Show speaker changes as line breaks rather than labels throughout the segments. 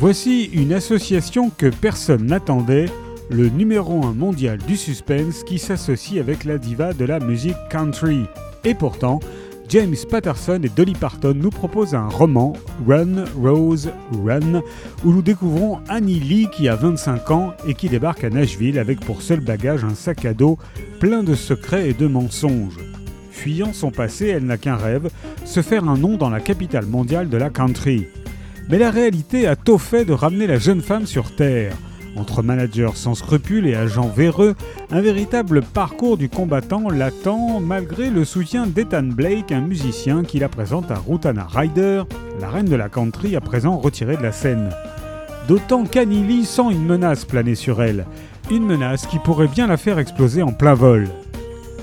Voici une association que personne n'attendait, le numéro 1 mondial du suspense qui s'associe avec la diva de la musique country. Et pourtant, James Patterson et Dolly Parton nous proposent un roman, Run, Rose, Run, où nous découvrons Annie Lee qui a 25 ans et qui débarque à Nashville avec pour seul bagage un sac à dos plein de secrets et de mensonges. Fuyant son passé, elle n'a qu'un rêve, se faire un nom dans la capitale mondiale de la country. Mais la réalité a tôt fait de ramener la jeune femme sur Terre. Entre managers sans scrupules et agents véreux, un véritable parcours du combattant l'attend malgré le soutien d'Ethan Blake, un musicien qui la présente à Rutana Ryder, la reine de la country à présent retirée de la scène. D'autant qu'Annie sent une menace planer sur elle, une menace qui pourrait bien la faire exploser en plein vol.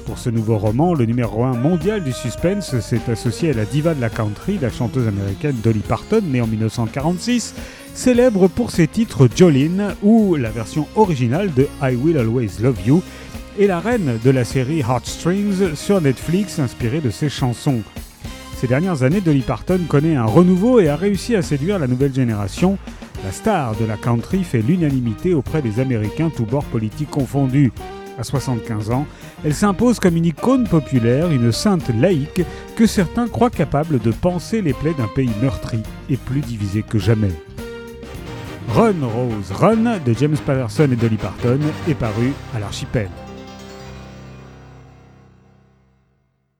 Pour ce nouveau roman, le numéro 1 mondial du suspense s'est associé à la diva de la country, la chanteuse américaine Dolly Parton, née en 1946, célèbre pour ses titres Jolene ou la version originale de I Will Always Love You, et la reine de la série Heartstrings sur Netflix inspirée de ses chansons. Ces dernières années, Dolly Parton connaît un renouveau et a réussi à séduire la nouvelle génération. La star de la country fait l'unanimité auprès des Américains tous bords politiques confondus. À 75 ans, elle s'impose comme une icône populaire, une sainte laïque que certains croient capable de penser les plaies d'un pays meurtri et plus divisé que jamais. Run Rose Run de James Patterson et Dolly Parton est paru à l'archipel.